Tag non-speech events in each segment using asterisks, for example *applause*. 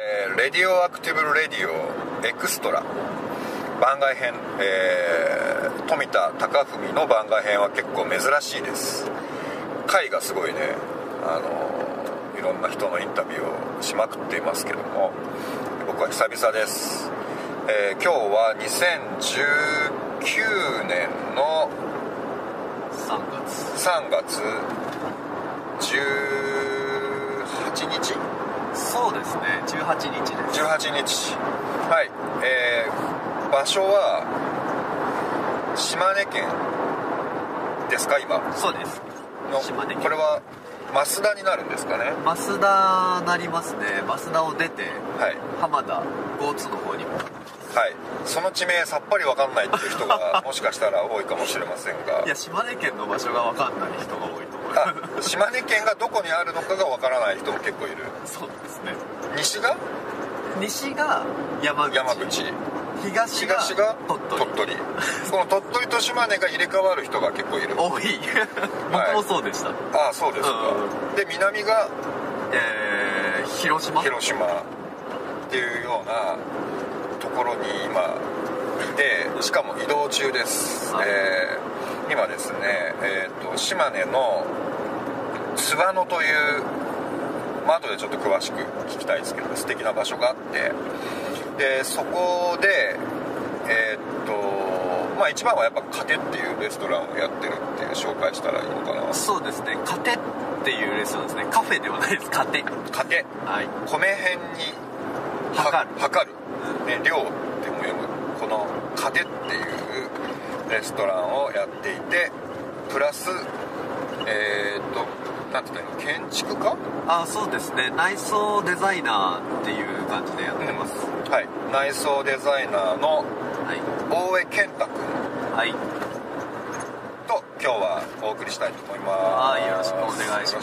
えーレディオアクティブ・レディオエクストラ番外編、えー富田貴史の番外編は結構珍しいです。回がすごいね。あのいろんな人のインタビューをしまくっていますけども。僕は久々です、えー今日は2019年の3月。3月18日そうですね。18日です。18日。はい。えー場所は島根県ですか今？そうです。の島根県。これは増田になるんですかね？増田なりますね。増田を出てはい。浜田江津の方にもはい。その地名さっぱりわかんないっていう人がもしかしたら多いかもしれませんが。いや島根県の場所が分かんない人が多い島根県がどこにあるのかがわからない人も結構いる。すそうですね。西が？西が山口。山口。東が東が鳥取。鳥取。この鳥取と島根が入れ替わる人が結構いる。多い。僕もそうでした、ああそうですか、うで南が？えー、広島？広島。っていうようなところに今いてしかも移動中です、はい。えー今ですね、えー、と島根の津和野というまあ後でちょっと詳しく聞きたいですけど素敵な場所があってでそこでえっ、とまあ一番はやっぱ「カテ」っていうレストランをやってるっていう紹介したらいいのかな。そうですね。カテっていうレストランですね。カフェではないです。カテ「カテ」はい。米辺に測る。測る、ね、量っても読む。この「カテ」っていうレストランをやっていてプラスえっ、となんて言ったらいいの建築家？あそうですね。内装デザイナーっていう感じでやってます、はい。内装デザイナーのはい。大江健太君。はい。と今日はお送りしたいと思います。はいよろしくお願いしま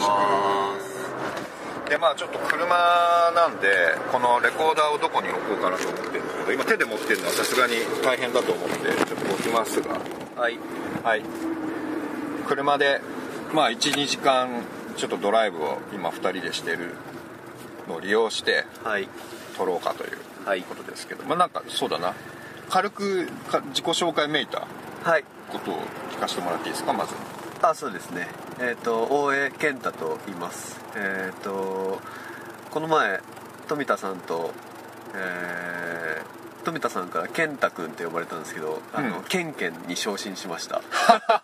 す。でまあちょっと車なんでこのレコーダーをどこに置こうかなと思ってるんですけど今手で持ってるのはさすがに大変だと思ってちょっと置きますが。はい。はい。車でまあ12時間ちょっとドライブを今2人でしてるのを利用してはい。撮ろうかというはい。ことですけど。まあなんかそうだな。軽くか自己紹介めいたはい。ことを聞かせてもらっていいですか？まず。あそうですね。えっ、と大江健太と言います。えっ、とこの前富田さんとえー富田さんから健太君って呼ばれたんですけど、あのうん。ケンケンに昇進しました。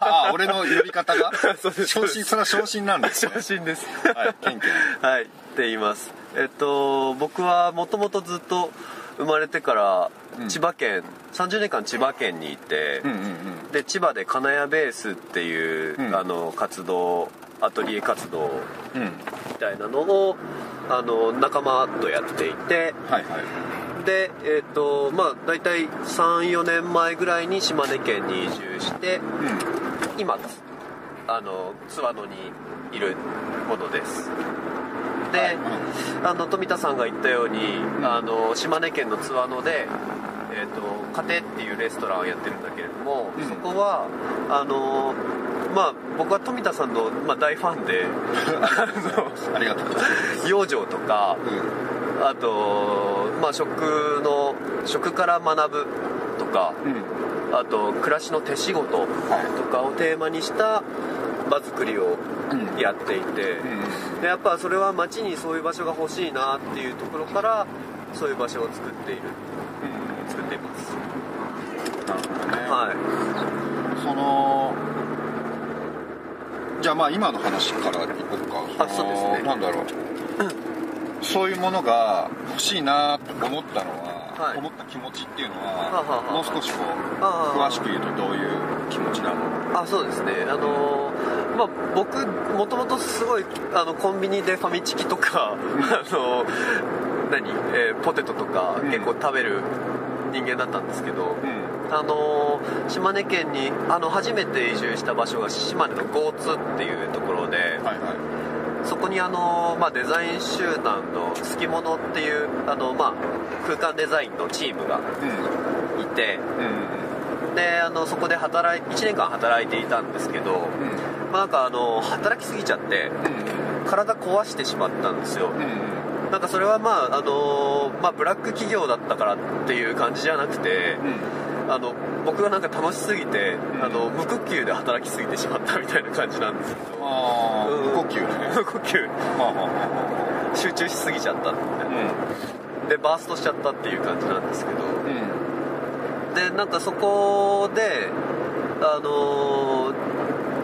あ俺の呼び方が？*laughs* 昇進それは昇進なんですね。*laughs* 昇進です。はいケンケン。はいって言います。えっと僕はもともとずっと生まれてからうん。千葉県、30年間千葉県にいて、うんうんうん。で千葉で金谷ベースっていう、うん。あの活動アトリエ活動うん。みたいなのをあの仲間とやっていてはいはいでえっ、とまあ大体34年前ぐらいに島根県に移住してう今あの津和野にいるものです。で、はい。あの富田さんが言ったようにあの島根県の津和野で、えー、と家庭っていうレストランをやってるんだけれども、うん。そこはあのまあ僕は富田さんの、まあ、大ファンで *laughs* ありがとうございます。*laughs* 養生とかうんあと、まあ、食の食から学ぶとかうん。あと暮らしの手仕事とかをテーマにした場作りをうんやっていて、でやっぱそれは街にそういう場所が欲しいなっていうところからそういう場所を作っている。作っています。なるほどね。はい。そのじゃあまあ今の話からいこうか。あそうですね。のなんだろう *laughs* そういうものが欲しいなと思ったのは、はい。思った気持ちっていうのはもう少しこう詳しく言うとどういう気持ちなの？あそうですね。あのーまあ僕もともとすごいあのコンビニでファミチキとか、*laughs* あの何、えーポテトとかうん。結構食べる人間だったんですけど、うん。あのー島根県にあの初めて移住した場所が島根の江津っていうところで、はいはいそこにあの、まあ、デザイン集団のつきものっていうあの、まあ、空間デザインのチームがうん。いてうんであのそこで働い1年間働いていたんですけど、まあ、なんかあの働きすぎちゃってうん。体壊してしまったんですよ。うんうん。なんかそれはまああのまあブラック企業だったからっていう感じじゃなくて、あの僕がなんか楽しすぎて、ん。あの無呼吸で働きすぎてしまったみたいな感じなんですけどああうん。無呼吸無呼吸。集中しすぎちゃったんであでバーストしちゃったっていう感じなんですけど。うん。でなんかそこであのー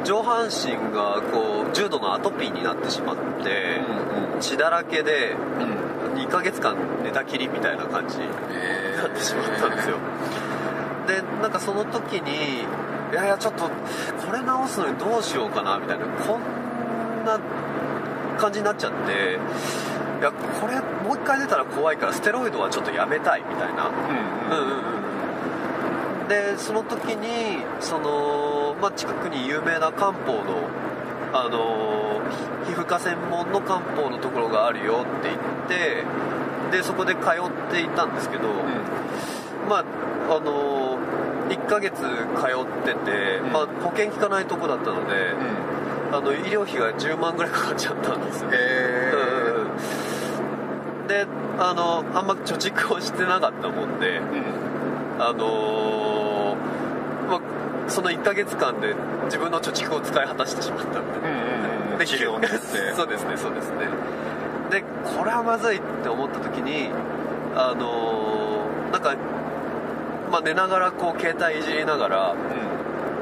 上半身がこう重度のアトピーになってしまって、うん血だらけでうん。2ヶ月間寝たきりみたいな感じにえなってしまったんですよでなんかその時にいやいやちょっとこれ直すのにどうしようかなみたいなこんな感じになっちゃっていやこれもう一回出たら怖いからステロイドはちょっとやめたいみたいな。うんうんうん。うんでその時にその、まあ、近くに有名な漢方のあの皮膚科専門の漢方のところがあるよって言ってでそこで通っていたんですけど、まああの1ヶ月通ってて、うん。まあ、保険効かないとこだったので、あの医療費が10万ぐらいかかっちゃったんですよ、えうんうんうん。であのあんま貯蓄をしてなかったもんで、あのーまあ、その1ヶ月間で自分の貯蓄を使い果たしてしまったみたいな、うんうんで治療によって。*laughs* そうですねそうですね。でこれはまずいって思った時にあのーなんか、まあ、寝ながらこう携帯いじりながら、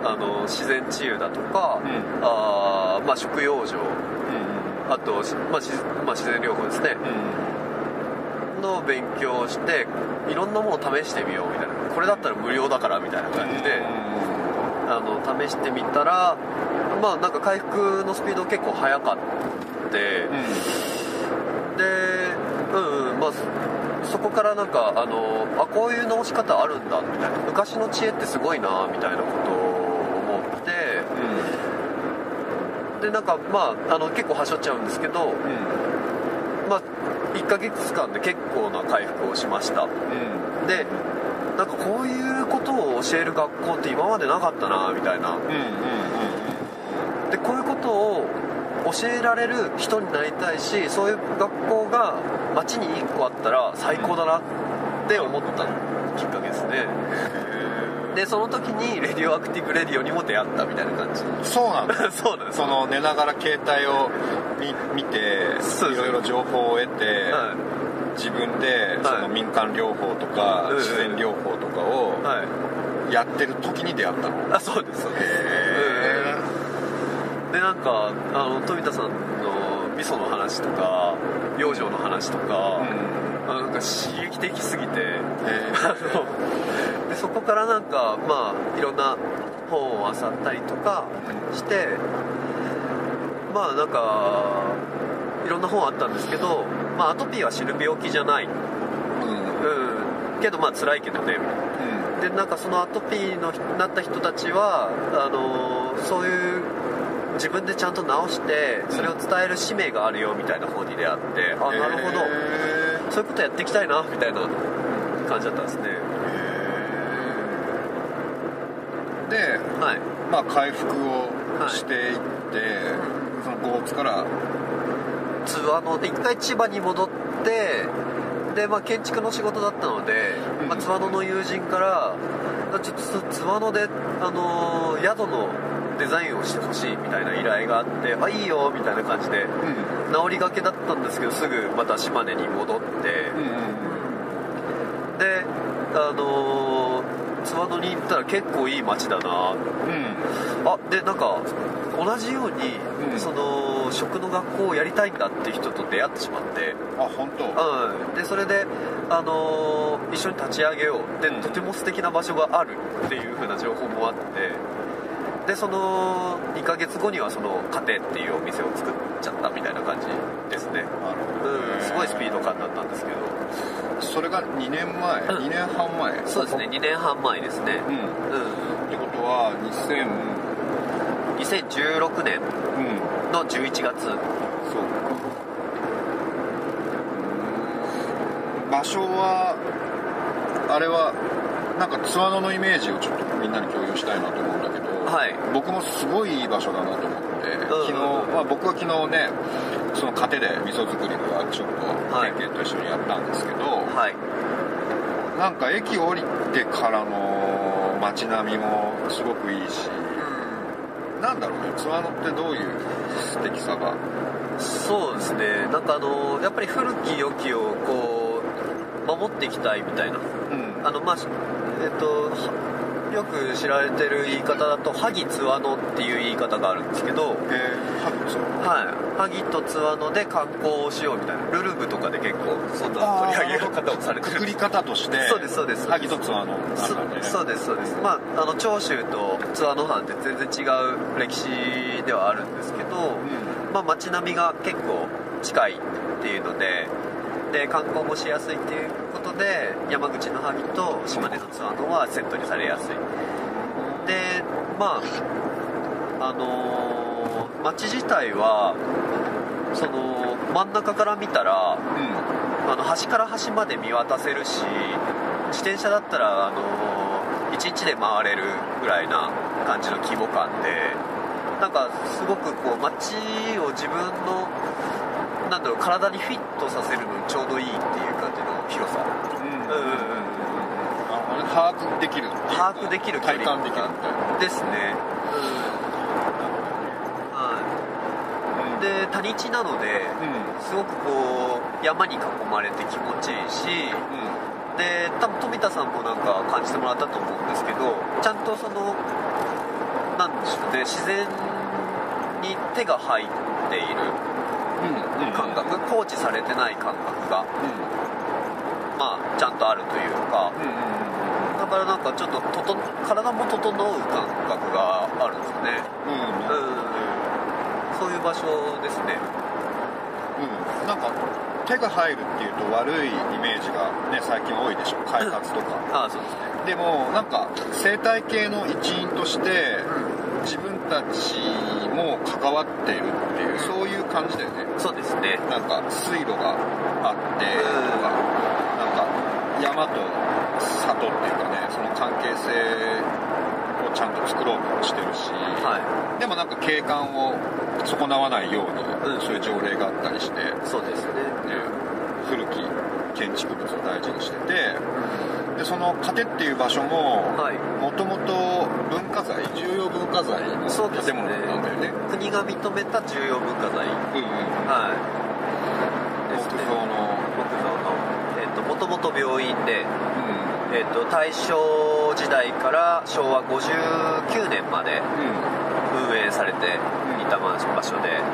あの自然治癒だとか、うん。あーまあ、食用場あと、まあ自まあ、自然療法ですね、の勉強をしていろんなものを試してみようみたいな。これだったら無料だからみたいな感じで、あの試してみたらまあなんか回復のスピード結構速かって、でうんうんまあそそこからなんかあのあこういう直し方あるんだみたいな。昔の知恵ってすごいなみたいなことを思って。でなんかまああの結構はしょっちゃうんですけどまあ1ヶ月間で結構な回復をしました。でなんかこういうことを教える学校って今までなかったなみたいな。ういうことを教えられる人になりたいしそういう学校が街に1個あったら最高だなって思ったきっかけですね。でその時にレディオアクティブレディオにも出会ったみたいな感じ。そうなんだ。*laughs* そうなんです。その寝ながら携帯を見見ていろいろ情報を得て、は自分ではい。その民間療法とかうん自然療法とかをやってる時に出会ったの。あそうですそうです。へでなんかあの富田さんの味噌の話とか養生の話とか、あのなんか刺激的すぎて *laughs* あのでそこからなんかまあいろんな本を漁ったりとかしてまあなんかいろんな本あったんですけど、まあ、アトピーは死ぬ病気じゃない、うん、けどまあ辛いけどね。みたいなでなんかそのアトピーのなった人たちはあのーそういう自分でちゃんと治してそれを伝える使命があるよみたいな本に出会ってあなるほど。そういうことやっていきたいなみたいな感じだったんですね。ではい。まあ回復をしていって、その5月から。ツアーの一回千葉に戻ってで、まあ、建築の仕事だったので、うん。まあ、津和野の友人からちょっとそ津和野で、あのー宿のデザインをしてほしいみたいな依頼があってあいいよみたいな感じで治りがけだったんですけどすぐまた島根に戻って、であのー津和野に行ったら結構いい街だな。あでなんか同じように、うん。その食の学校をやりたいんだっていう人と出会ってしまって、あ本当。うん、でそれで、あのー一緒に立ち上げようで、うん。とても素敵な場所があるっていう風な情報もあってでその2ヶ月後にはその家庭っていうお店を作っちゃったみたいな感じですね、すごいスピード感だったんですけど。それが2年前、うん。2年半前？そうですね2年半前ですね。うん。うん。ってことは2000 2016年うんの11月。そうか。場所はあれはなんかツアノのイメージをちょっとみんなに共有したいなと思うんはい。僕もすごいいい場所だなと思って、昨日、うんまあ、僕は昨日ねその家庭で味噌作りのワークショップをはい。県警と一緒にやったんですけど、はい。なんか駅降りてからの街並みもすごくいいしなんだろうね津和野ってどういう素敵さが？そうですね。なんかあのやっぱり古き良きをこう守っていきたいみたいな。うん。あのまあえっとはよく知られてる言い方だと萩津和野っていう言い方があるんですけどえー、ハグツはい。萩と津和野で観光をしようみたいな。ルルブとかで結構そんな取り上げ方をされてる。くくり方としてそうですそうです。萩と津和そうですそうです。まああの長州と津和野藩って全然違う歴史ではあるんですけど、うん。まあ、街並みが結構近いっていうのでで観光もしやすいっていうことで山口の萩と島根の津和野はセットにされやすい。でまああのー街自体はその真ん中から見たらうん。あの端から端まで見渡せるし自転車だったらあの1日で回れるぐらいな感じの規模感でなんかすごくこう街を自分のなんだろう体にフィットさせるのにちょうどいいっていう感じの広さ。うんうんうん。うん把握できる把握できる距離。体感できるですね。はい。で谷地なのでうん。すごくこう山に囲まれて気持ちいいしで多分富田さんもなんか感じてもらったと思うんですけどちゃんとそのなんでしょうね自然に手が入っている。うんうん感覚放置されてない感覚がまあちゃんとあるというかだからなんかちょっととと体も整う感覚があるんですよね。うんそういう場所ですね。うん。なんか手が入るっていうと悪いイメージがね最近多いでしょ。開発とか。ああそうですね。でもなんか生態系の一員としてう自分たちも関わっているっていうそういう感じだよねですねなんか水路があってなんか山と里っていうかねその関係性をちゃんと作ろうとしてるし、はでもなんか景観を損なわないように、うん。そういう条例があったりして、ね、いそうですね。古き建築物を大事にしててでその糧っていう場所もはい。もともと文化財重要文化財の建物なんだよね。国が認めた重要文化財。うんうんはい。木造の。木造の。えっ、ともともと病院でうえっ、と大正時代から昭和59年まで運営されていた場所でうん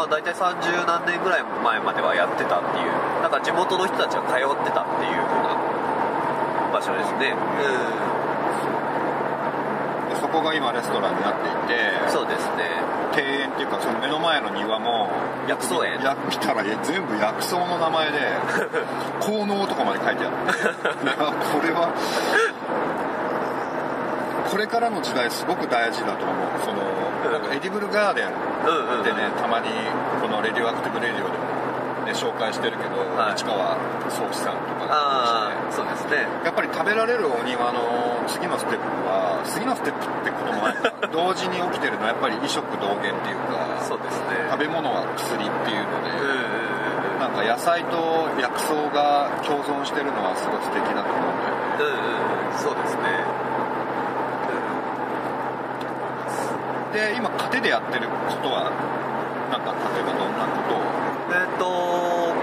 まあ大体30何年ぐらい前まではやってたっていう。なんか地元の人たちが通ってたっていうような場所ですね。でそこが今レストランになっていて。うんそうですね。庭園っていうかその目の前の庭も。薬草園。や見たらえ全部薬草の名前で。*laughs* 効能とかまで書いてあっていやこれはこれからの時代すごく大事だと思う。そのなんかエディブルガーデンでねたまにこの「レディオアクティブ・レディオ」でも、ね、紹介してるけど、はい。市川宗志さんとかあがあそうですね。やっぱり食べられるお庭の次のステップは次のステップってことも同時に起きてるのはやっぱり医食同源っていうかそうですね。食べ物は薬っていうので、うんうんうんなんか野菜と薬草が共存してるのはすごい素敵だと思うんだよね。うんうん。そうですねで今糧でやってることはなんか例えばどんなことを？えっ、と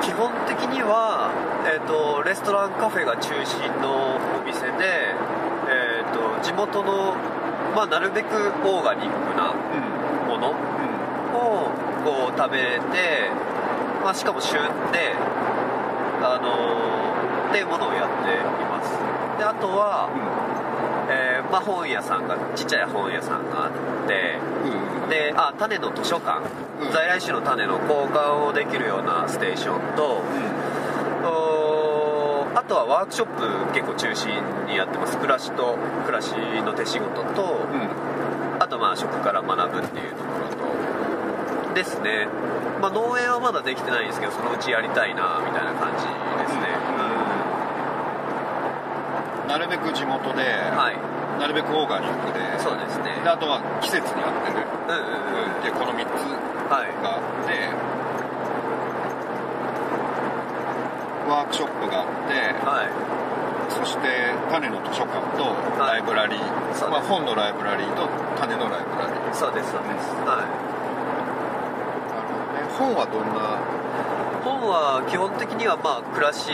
基本的には、えー、とレストランカフェが中心のお店で、えー、と地元の、まあ、なるべくオーガニックなうん。ものをこう食べれて、まあ、しかも旬であのーっていうものをやっています。であとは、えーまあ、本屋さんがちっちゃい本屋さんがあってうんうん。であ種の図書館、うん。在来種の種の交換をできるようなステーションとあとはワークショップ結構中心にやってます。暮らしと暮らしの手仕事と、うん。あとまあ食から学ぶっていうところとですね、まあ、農園はまだできてないんですけどそのうちやりたいなみたいな感じですね。なるべく地元で、うんはいなるべくオーガニックで。そうですね。であとは季節に合ってる、うんうんうん。でこの3つはいがあって、ワークショップがあって、はい。そして種の図書館とライブラリー、そうです。まあ、本のライブラリーと種のライブラリー。そうですそうです。はい。なるほどね。本はどんな？本は基本的にはまあ暮らし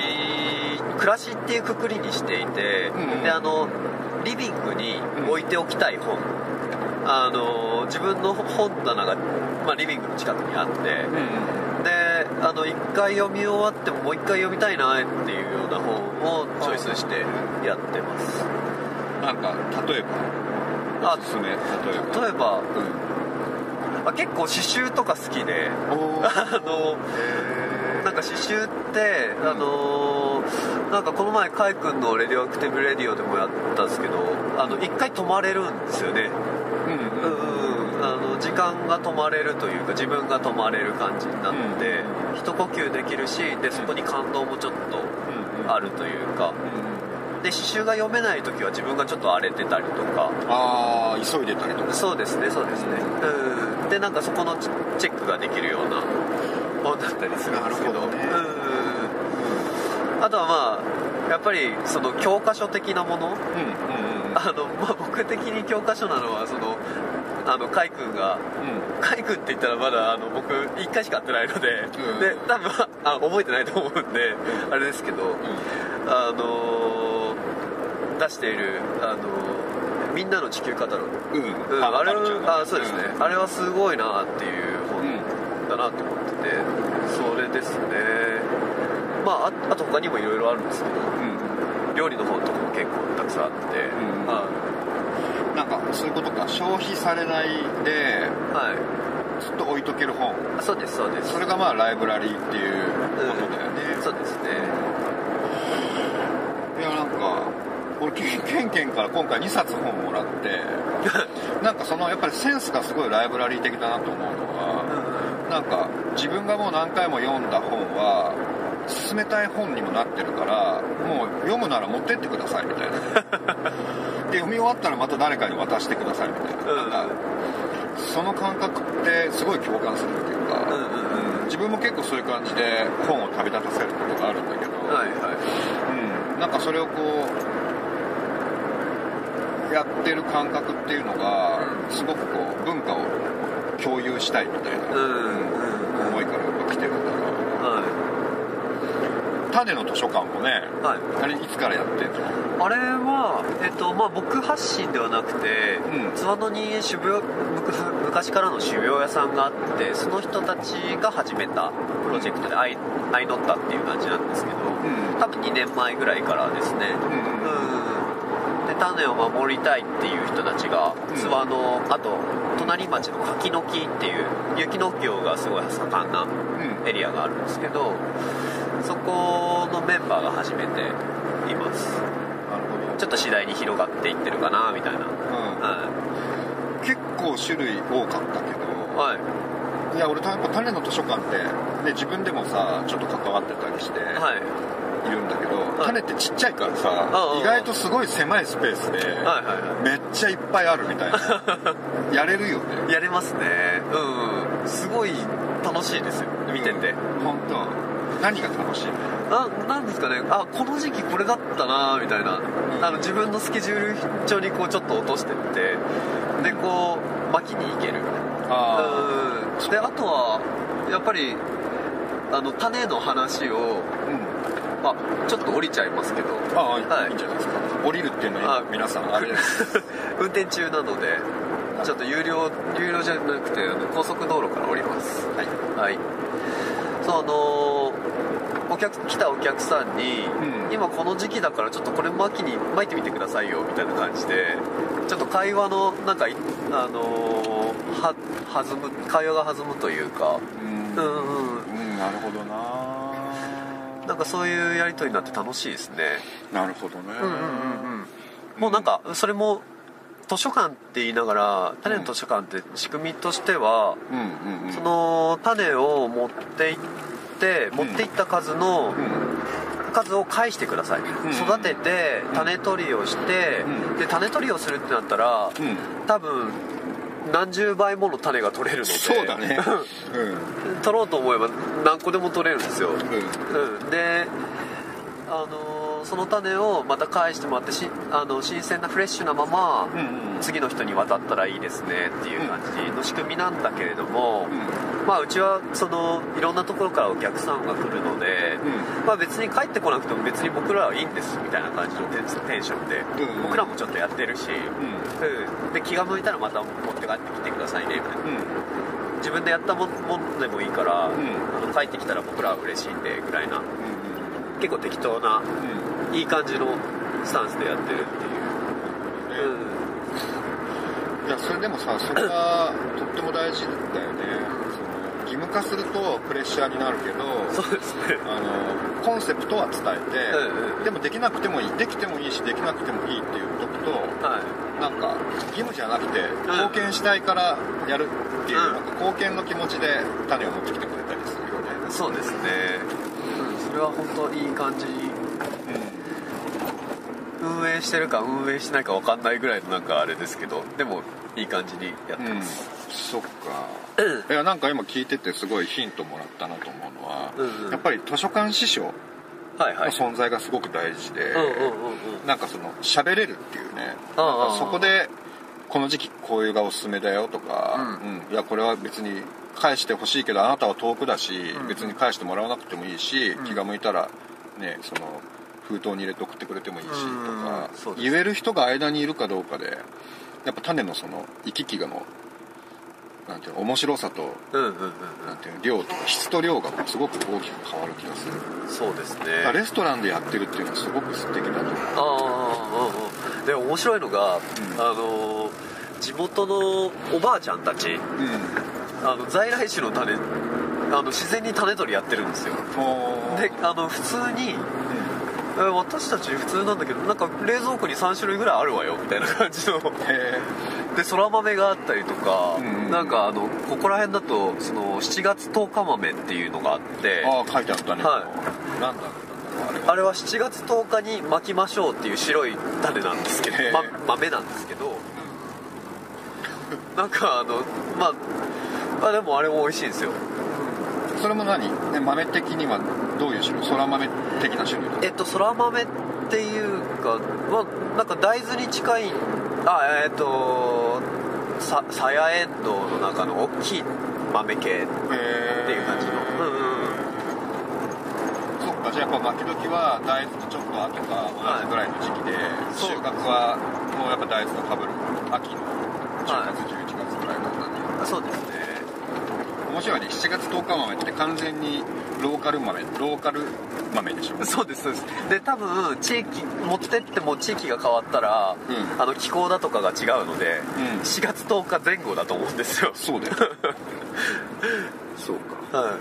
暮らしっていうくくりにしていて、うんであのリビングに置いておきたい本、あの自分の本棚が、まあ、リビングの近くにあって。であの1回読み終わってももう1回読みたいなっていうような本をチョイスしてやってます。なんか例えば？あおすすめ例えば？例えばうん。あ結構刺繍とか好きで。*laughs* あのなんか刺繍ってあのーなんかこの前カイ君の「レディオアクティブ・レディオ」でもやったんですけどあの一回止まれるんですよね。うんううんん。あの時間が止まれるというか自分が止まれる感じになって、一呼吸できるしでそこに感動もちょっとあるというか。で刺繍が読めない時は自分がちょっと荒れてたりとか。ああ急いでたりとか。そうですねそうですね。うん。でなんかそこのチチェックができるような本だったりするんですけど。なるほどね。うん。あとはまあやっぱりその教科書的なもの。うんうんうん。あの、まあ、僕的に教科書なのはそのあのカイ君がカイ君って言ったらまだあの僕1回しか会ってないので、うん。で多分あ覚えてないと思うんであれですけどあの出しているあのみんなの地球カタログうん。うんうん、あれあそうですね、あれはすごいなっていう本だなと思っててそれですねまあああと他にもいろいろあるんですけどうん。料理の本とかも結構たくさんあって、んはなんかそういうことか消費されないでい、はい、ずっと置いとける本。あそうですそうです。それがまあライブラリーっていうことだよね、そうですね。いやなんか俺ケンケンケンから今回2冊本もらって *laughs* なんかそのやっぱりセンスがすごいライブラリー的だなと思うのはなんか自分がもう何回も読んだ本は進めたい本にもなってるからもう読むなら持ってってくださいみたいな。*laughs* で読み終わったらまた誰かに渡してくださいみたいな,、うん。なんかその感覚ってすごい共感するっていうか、うんうんうん。自分も結構そういう感じで本を旅立たせることがあるんだけど、はいはい。うん、なんかそれをこうやってる感覚っていうのがすごくこう文化を共有したいみたいな思いからやっぱ来てるんだ種の図書館もねいはい。あれいつからやってんの？あれは、えっとまあ、僕発信ではなくて、うん。津和野に種苗むく昔からの種苗屋さんがあってその人たちが始めたプロジェクトで「アイアイノッタ」っていう感じなんですけどうん。多分2年前ぐらいからですね。うん。うん。で種を守りたいっていう人たちがうん。津和野あと隣町の柿の木っていう雪農業がすごい盛んなうん。エリアがあるんですけどそこのメンバーが始めています。なるほど。ちょっと次第に広がっていってるかなみたいな。うん。は結構種類多かったけどい、はい、いや俺やっぱ種の図書館って、ね、自分でもさちょっと関わってたりしてはい。いるんだけど、い。種ってちっちゃいからさ、うんうん意外とすごい狭いスペースで、はいはいはめっちゃいっぱいあるみたいな。*laughs* やれるよね。いやれますね。うんすごい楽しいですよ見てて、本当何が楽しい？のななんですかね。あこの時期これだったなみたいな。あの自分のスケジュール帳にこうちょっと落としてってでこう巻きに行ける。あうん。であとはやっぱりあの種の話をあうん。あちょっと降りちゃいますけど。ああ、はい。い、いんじゃないですか。降りるっていうのはあ皆さんあれです。*laughs* 運転中なのでちょっと有料有料じゃなくてあの高速道路から降ります。はい。はい。そうあのお客来たお客さんに、うん。今この時期だからちょっとこれ巻きに巻いてみてくださいよみたいな感じでちょっと会話のなんかいあのは弾む会話が弾むというか。うん。うんなるほどな。なんかそういうやり取りになって楽しいですね。なるほどね。うんうんうんうん。もうなんかそれも図書館って言いながら種の図書館って仕組みとしては、うんその種を持っていって持っていった数のうん数を返してください、ん。育てて種取りをして、うん。で種取りをするってなったらうん。多分何十倍もの種が取れるのでそうだね。*laughs* うん。取ろうと思えば何個でも取れるんですよ、うん。うん、であのーその種をまた返してもらってしあの新鮮なフレッシュなまま、うんうん。次の人に渡ったらいいですねっていう感じの仕組みなんだけれども、うん。まあうちはそのいろんなところからお客さんが来るので、うまあ別に帰ってこなくても別に僕らはいいんですみたいな感じのテンションで、うんうん。僕らもちょっとやってるし、うん。うん。で気が向いたらまた持って帰ってきてくださいねみたいな。うん。自分でやったもものでもいいから、ん。あの帰ってきたら僕らは嬉しいんでぐらいな。結構適当なうんいい感じのスタンスでやってるっていう、うん。いやそれでもさそれはとっても大事だよね。義務化するとプレッシャーになるけどそうですね。あのコンセプトは伝えて、でもできなくてもいい。できてもいいしできなくてもいいっていうととはい。なんか義務じゃなくて貢献したいからやるっていう、うん。なんか貢献の気持ちで種を持ってきてくれたりするよね。そうですね、うん、それは本当いい感じに運営してるか運営してないか分かんないぐらいのなんかあれですけどでもいい感じにやってうん、ます、そっか。うん。いやなんか今聞いててすごいヒントもらったなと思うのは、うんうん。やっぱり図書館司書はいはい。の存在がすごく大事で、うんうんうんうん。なんかその喋れるっていうね。そこでこの時期こういうがおすすめだよとか、ううん。いやこれは別に返してほしいけどあなたは遠くだし、うん。別に返してもらわなくてもいいし、うん。気が向いたらねその封筒に入れて送ってくれてもいいしとか言える人が間にいるかどうかでやっぱ種のその行き来がのなんていうの面白さとうんうんうんなんていうの量とか質と量がすごく大きく変わる気がする。うんそうですね。レストランでやってるっていうのはすごく素敵だと思うああうんうんで面白いのが、ん。あの地元のおばあちゃんたちうん。あの在来種の種あの自然に種取りやってるんですよ。であの普通にうえ私たち普通なんだけどなんか冷蔵庫に3種類ぐらいあるわよみたいな感じの。でそら豆があったりとか、うんうん。なんかあのここら辺だとその7月10日豆っていうのがあってえああ書いてあったね。はなんだろうあれはあれは7月10日に巻きましょうっていう白い種なんですけど、ま、豆なんですけどなんかあのまあまあでもあれも美味しいんですよ。それも何、ね、豆的にはどういう種類？そら豆的な種類えっとそら豆っていうかまあなんか大豆に近いあえっとささやえんどうの中の大きい豆系っていう感じの。うんうんうん。そっかじゃあやっぱ巻き時は大豆とちょっと後か同じぐらいの時期で、そう収穫はもうやっぱ大豆とかぶる秋の10月、11月ぐらいなんだねそうです。ね面白いね。7月10日豆って完全にローカル豆ローカル豆でしょ？そうですそうです。で多分地域持ってっても地域が変わったら、うん。あの気候だとかが違うので、うん。4月10日前後だと思うんですよ。そうだよ。そうか。*laughs* はい。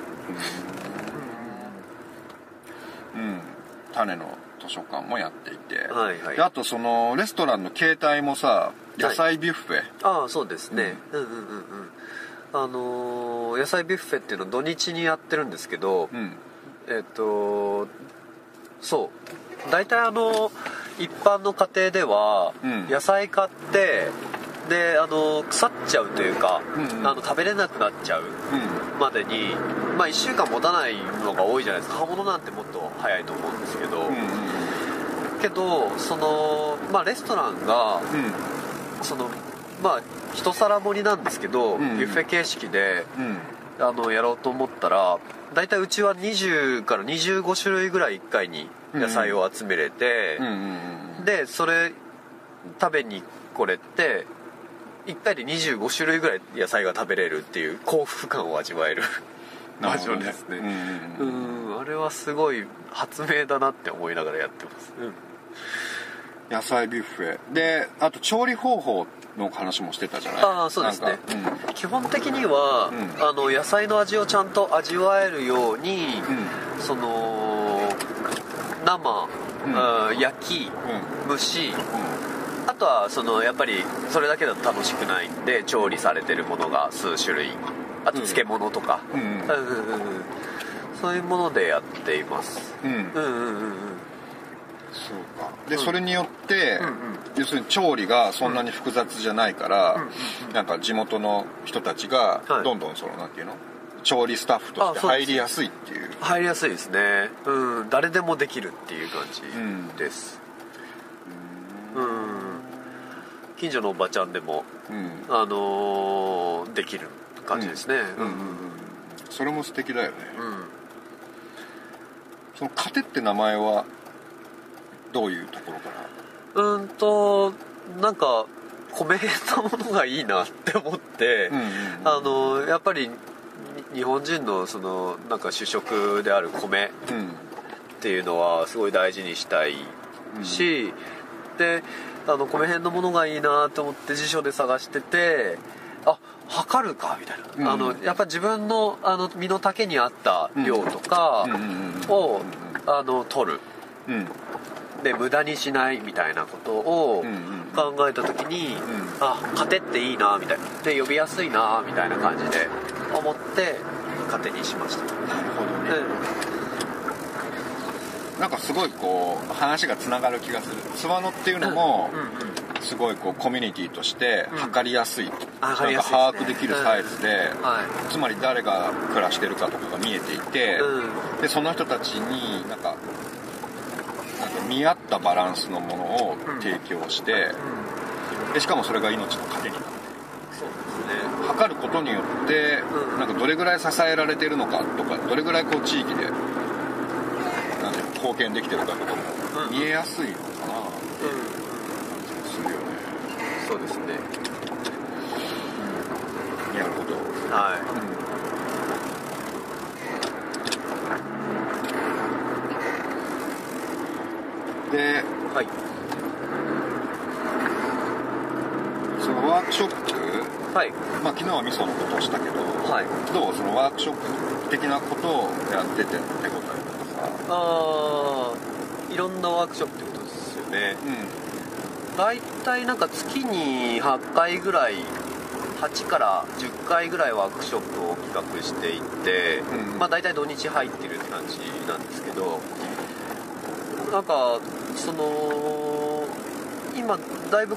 うん。種の図書館もやっていて、はいはい。であとそのレストランの携帯もさ野菜ビュッフェ、ああそうですね、うん、うんうんうんあのー野菜ビュッフェっていうのは土日にやってるんですけど、うん。えっとそう。大体あの一般の家庭ではうん。野菜買ってであの腐っちゃうというか、うんうん。あの食べれなくなっちゃううん。までに、まあ、1週間持たないのが多いじゃないですか。刃物なんてもっと早いと思うんですけど、うん。けどその、まあ、レストランがうん。そのまあ一皿盛りなんですけど、うん。ビュッフェ形式でうん。あのやろうと思ったら大体うちは20から25種類ぐらい1回に野菜を集めれてでそれ食べに来れて1回で25種類ぐらい野菜が食べれるっていう幸福感を味わえるバージョンですね。うんあれはすごい発明だなって思いながらやってます、うん野菜ビュッフェ。であと調理方法の話もしてたじゃない？ああそうですね。なんか基本的には、うん。あの野菜の味をちゃんと味わえるように、うその生、うん。うん焼きんうん。蒸しうあとはそのやっぱりそれだけだと楽しくないんで調理されてるものが数種類。あと漬物とか、んうん。うんうんうんうん。そういうものでやっています。うん。うんうんうんうんそうか。で、それによって、うんうん。要するに調理がそんなに複雑じゃないから、なんか地元の人たちがはい。どんどんそのなんていうの？調理スタッフとして入りやすいっていう。入りやすいですね。うん。誰でもできるっていう感じん。です。うん。近所のおばちゃんでもうん。あのーできる感じですね。うん。うんそれも素敵だよね。うん。その「カテ」って名前はどういうところから？うんとなんか米のものがいいなって思って、うんうんあのやっぱりに日本人のそのなんか主食である米うんっていうのはすごい大事にしたいし、であの米編のものがいいなと思って辞書で探しててあ測るかみたいな、うんあのやっぱ自分のあの身の丈に合った量とかうんうんうんを、あの取るうんで無駄にしないみたいなことをうんうん考えた時に、ん。あ糧っていいなみたいな。で呼びやすいなみたいな感じで思って糧にしました、なるほどね。なんかすごいこう話がつながる気がする。つわのっていうのもうんうんすごいこうコミュニティとして測りやすい、なん測りやか把握できるサイズで、はつまり誰が暮らしてるかとかが見えていて、うん。でその人たちになんか見合ったバランスのものを提供して、でしかもそれが命の糧になるそうですね。測ることによって、うん。なんかどれぐらい支えられてるのかとかどれぐらいこう地域でなんて貢献できてるかとかもうん。見えやすいのかなっていう感じがするよね、そうですね。なるほど、はでいはい。そのワークショップはい。まあ昨日は味噌のことをしたけど、はい。どう？そのワークショップ的なことをやってて手応えとかさ。ああいろんなワークショップってことですよね。大体なんか月に8回ぐらい8から10回ぐらいワークショップを企画していて、うんまあ大体土日入ってるって感じなんですけどなんかその今だいぶ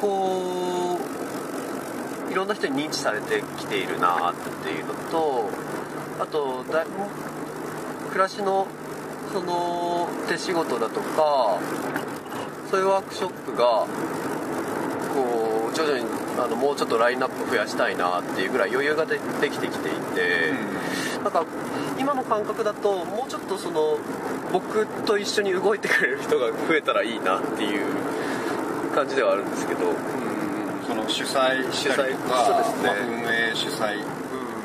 こういろんな人に認知されてきているなっていうのとあとだい暮らしのその手仕事だとかそういうワークショップがこう徐々にあのもうちょっとラインナップ増やしたいなっていうぐらい余裕がでできてきていて、なんか今の感覚だともうちょっとその僕と一緒に動いてくれる人が増えたらいいなっていう感じではあるんですけど、その主催したりとか主催そうですね。まあ運営主催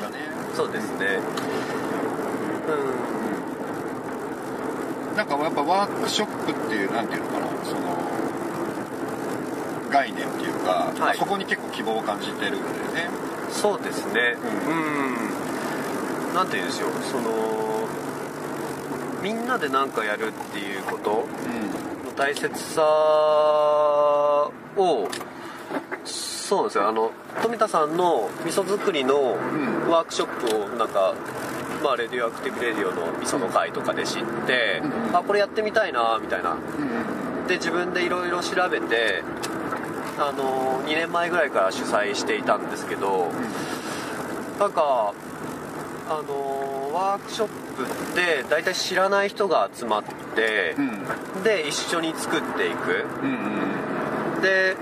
だね。そうですね。なんかやっぱワークショップっていうなんていうのかなその概念っていうか、まあそこに結構希望を感じてるんだよね。うんそうですね。ううんなんて言うんでしょうそのみんなで何かやるっていうことの大切さをそうなんですよ。あの富田さんの味噌作りのん。ワークショップをなんか、まあ、レディオアクティブレディオの味噌の会とかで知って、うんあこれやってみたいなみたいな。うんで自分でいろいろ調べてあの2年前ぐらいから主催していたんですけど、なんかあのワークショップって大体知らない人が集まってう、ん。で一緒に作っていく。うんうんで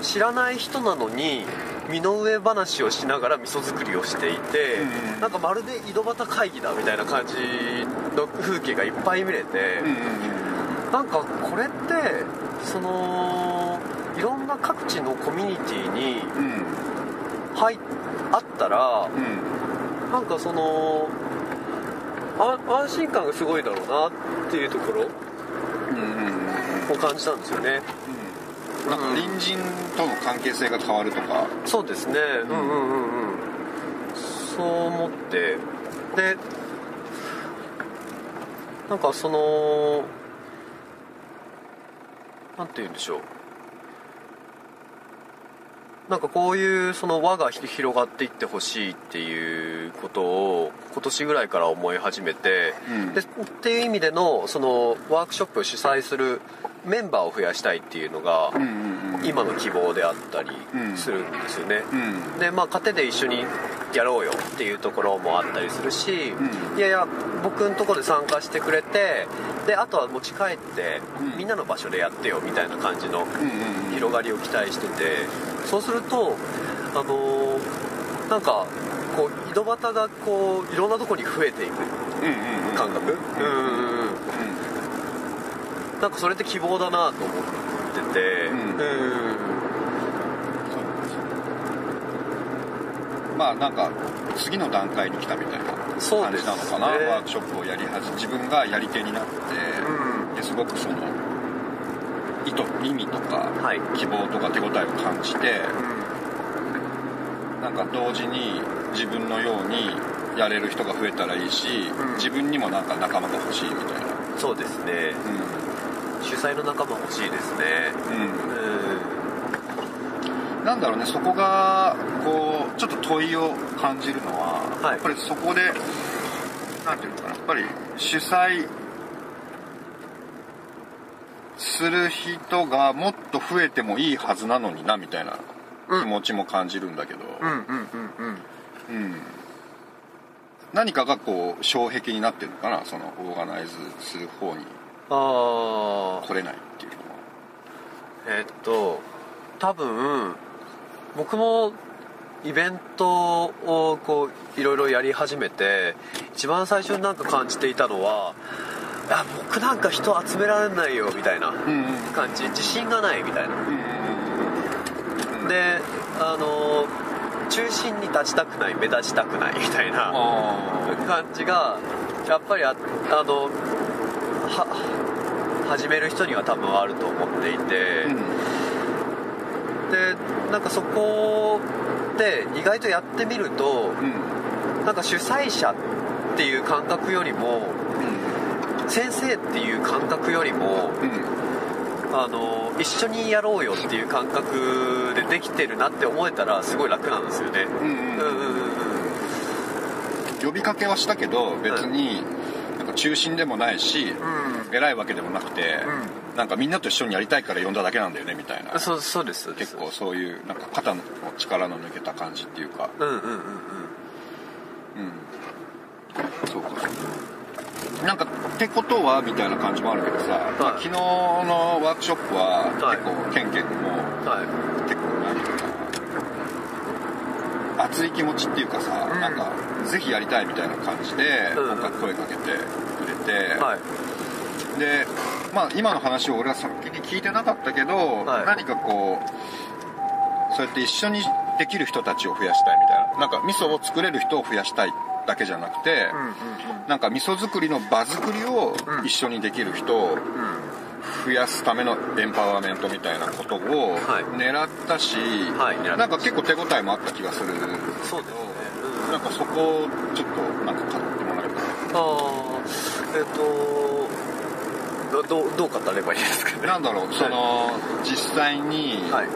知らない人なのに身の上話をしながら味噌作りをしていて、うんなんかまるで井戸端会議だみたいな感じの風景がいっぱい見れて、うんうんなんかこれってそのいろんな各地のコミュニティにうん。入あったらうんなんかそのあ安心感がすごいだろうなっていうところを感じたんですよね。うん。なんか隣人との関係性が変わるとか。そうですね。うんうんうんうん。そう思って。でなんかそのなんて言うんでしょうなんかこういうその輪が広がっていってほしいっていうことを今年ぐらいから思い始めて、うん。でっていう意味でのそのワークショップを主催するメンバーを増やしたいっていうのがうんうんうん。今の希望であったりうんするんですよね、うんでまあ糧で一緒にやろうよっていうところもあったりするし、うん。いやいや僕のところで参加してくれてであとは持ち帰って、うん。みんなの場所でやってよみたいな感じのうんうんうん。広がりを期待しててそうするとあのーなんかこう井戸端がこういろんなとこに増えていくうんうんうん。感覚。うんなんかそれって希望だなと思ってて。うん。うん。まあなんか次の段階に来たみたいな感じなのかな、ねワークショップをやり始め自分がやり手になって、うん。ですごくその意図意味とかはい。希望とか手応えを感じてなんか同時に自分のようにやれる人が増えたらいいし、うん。自分にもなんか仲間が欲しいみたいな。そうですね。主催の仲間欲しいですね。うん、うんうん。なんだろうねそこがこうちょっと問いを感じるのは、はい。やっぱりそこでなんていうのかなやっぱり主催する人がもっと増えてもいいはずなのになみたいな気持ちも感じるんだけど、うんうんうんうん。うん。何かがこう障壁になってるのかなそのオーガナイズする方に。ああ来れないっていうのは。えっと多分僕もイベントをこういろいろやり始めて一番最初になんか感じていたのは「あ僕なんか人集められないよ」みたいな。感じ。自信がないみたいな。であの中心に立ちたくない目立ちたくないみたいな。あ感じがやっぱりああのは始める人には多分あると思っていて、でなんかそこで意外とやってみるとうん。なんか主催者っていう感覚よりも先生っていう感覚よりもうんあの一緒にやろうよっていう感覚でできてるなって思えたらすごい楽なんですよね。うんうんうん。うんうん呼びかけはしたけど別になんか中心でもないし、うん。偉いわけでもなくて、なんかみんなと一緒にやりたいから呼んだだけなんだよねみたいな。そうそうです。結構そういうなんか肩の力の抜けた感じっていうか。うんうんうんうん。うんなんかってことはみたいな感じもあるけどさ、昨日のワークショップははい結構ケンケンもは結構なんていうかな熱い気持ちっていうかさ、うん。なんかぜひやりたいみたいな感じでうん。僕は声かけてくれて、いはい。でまあ今の話を俺は先に聞いてなかったけど、はい。何かこうそうやって一緒にできる人たちを増やしたいみたいな。なんか味噌を作れる人を増やしたいだけじゃなくて、なんか味噌作りの場作りをうん。一緒にできる人をうん。増やすためのエンパワーメントみたいなことをはい。狙ったし、なんか結構手応えもあった気がするそうですね。うん。なんかそこをちょっとなんか買ってもらえたらああえっ、とどどう語ればいいですかね。なんだろうその実際に、はい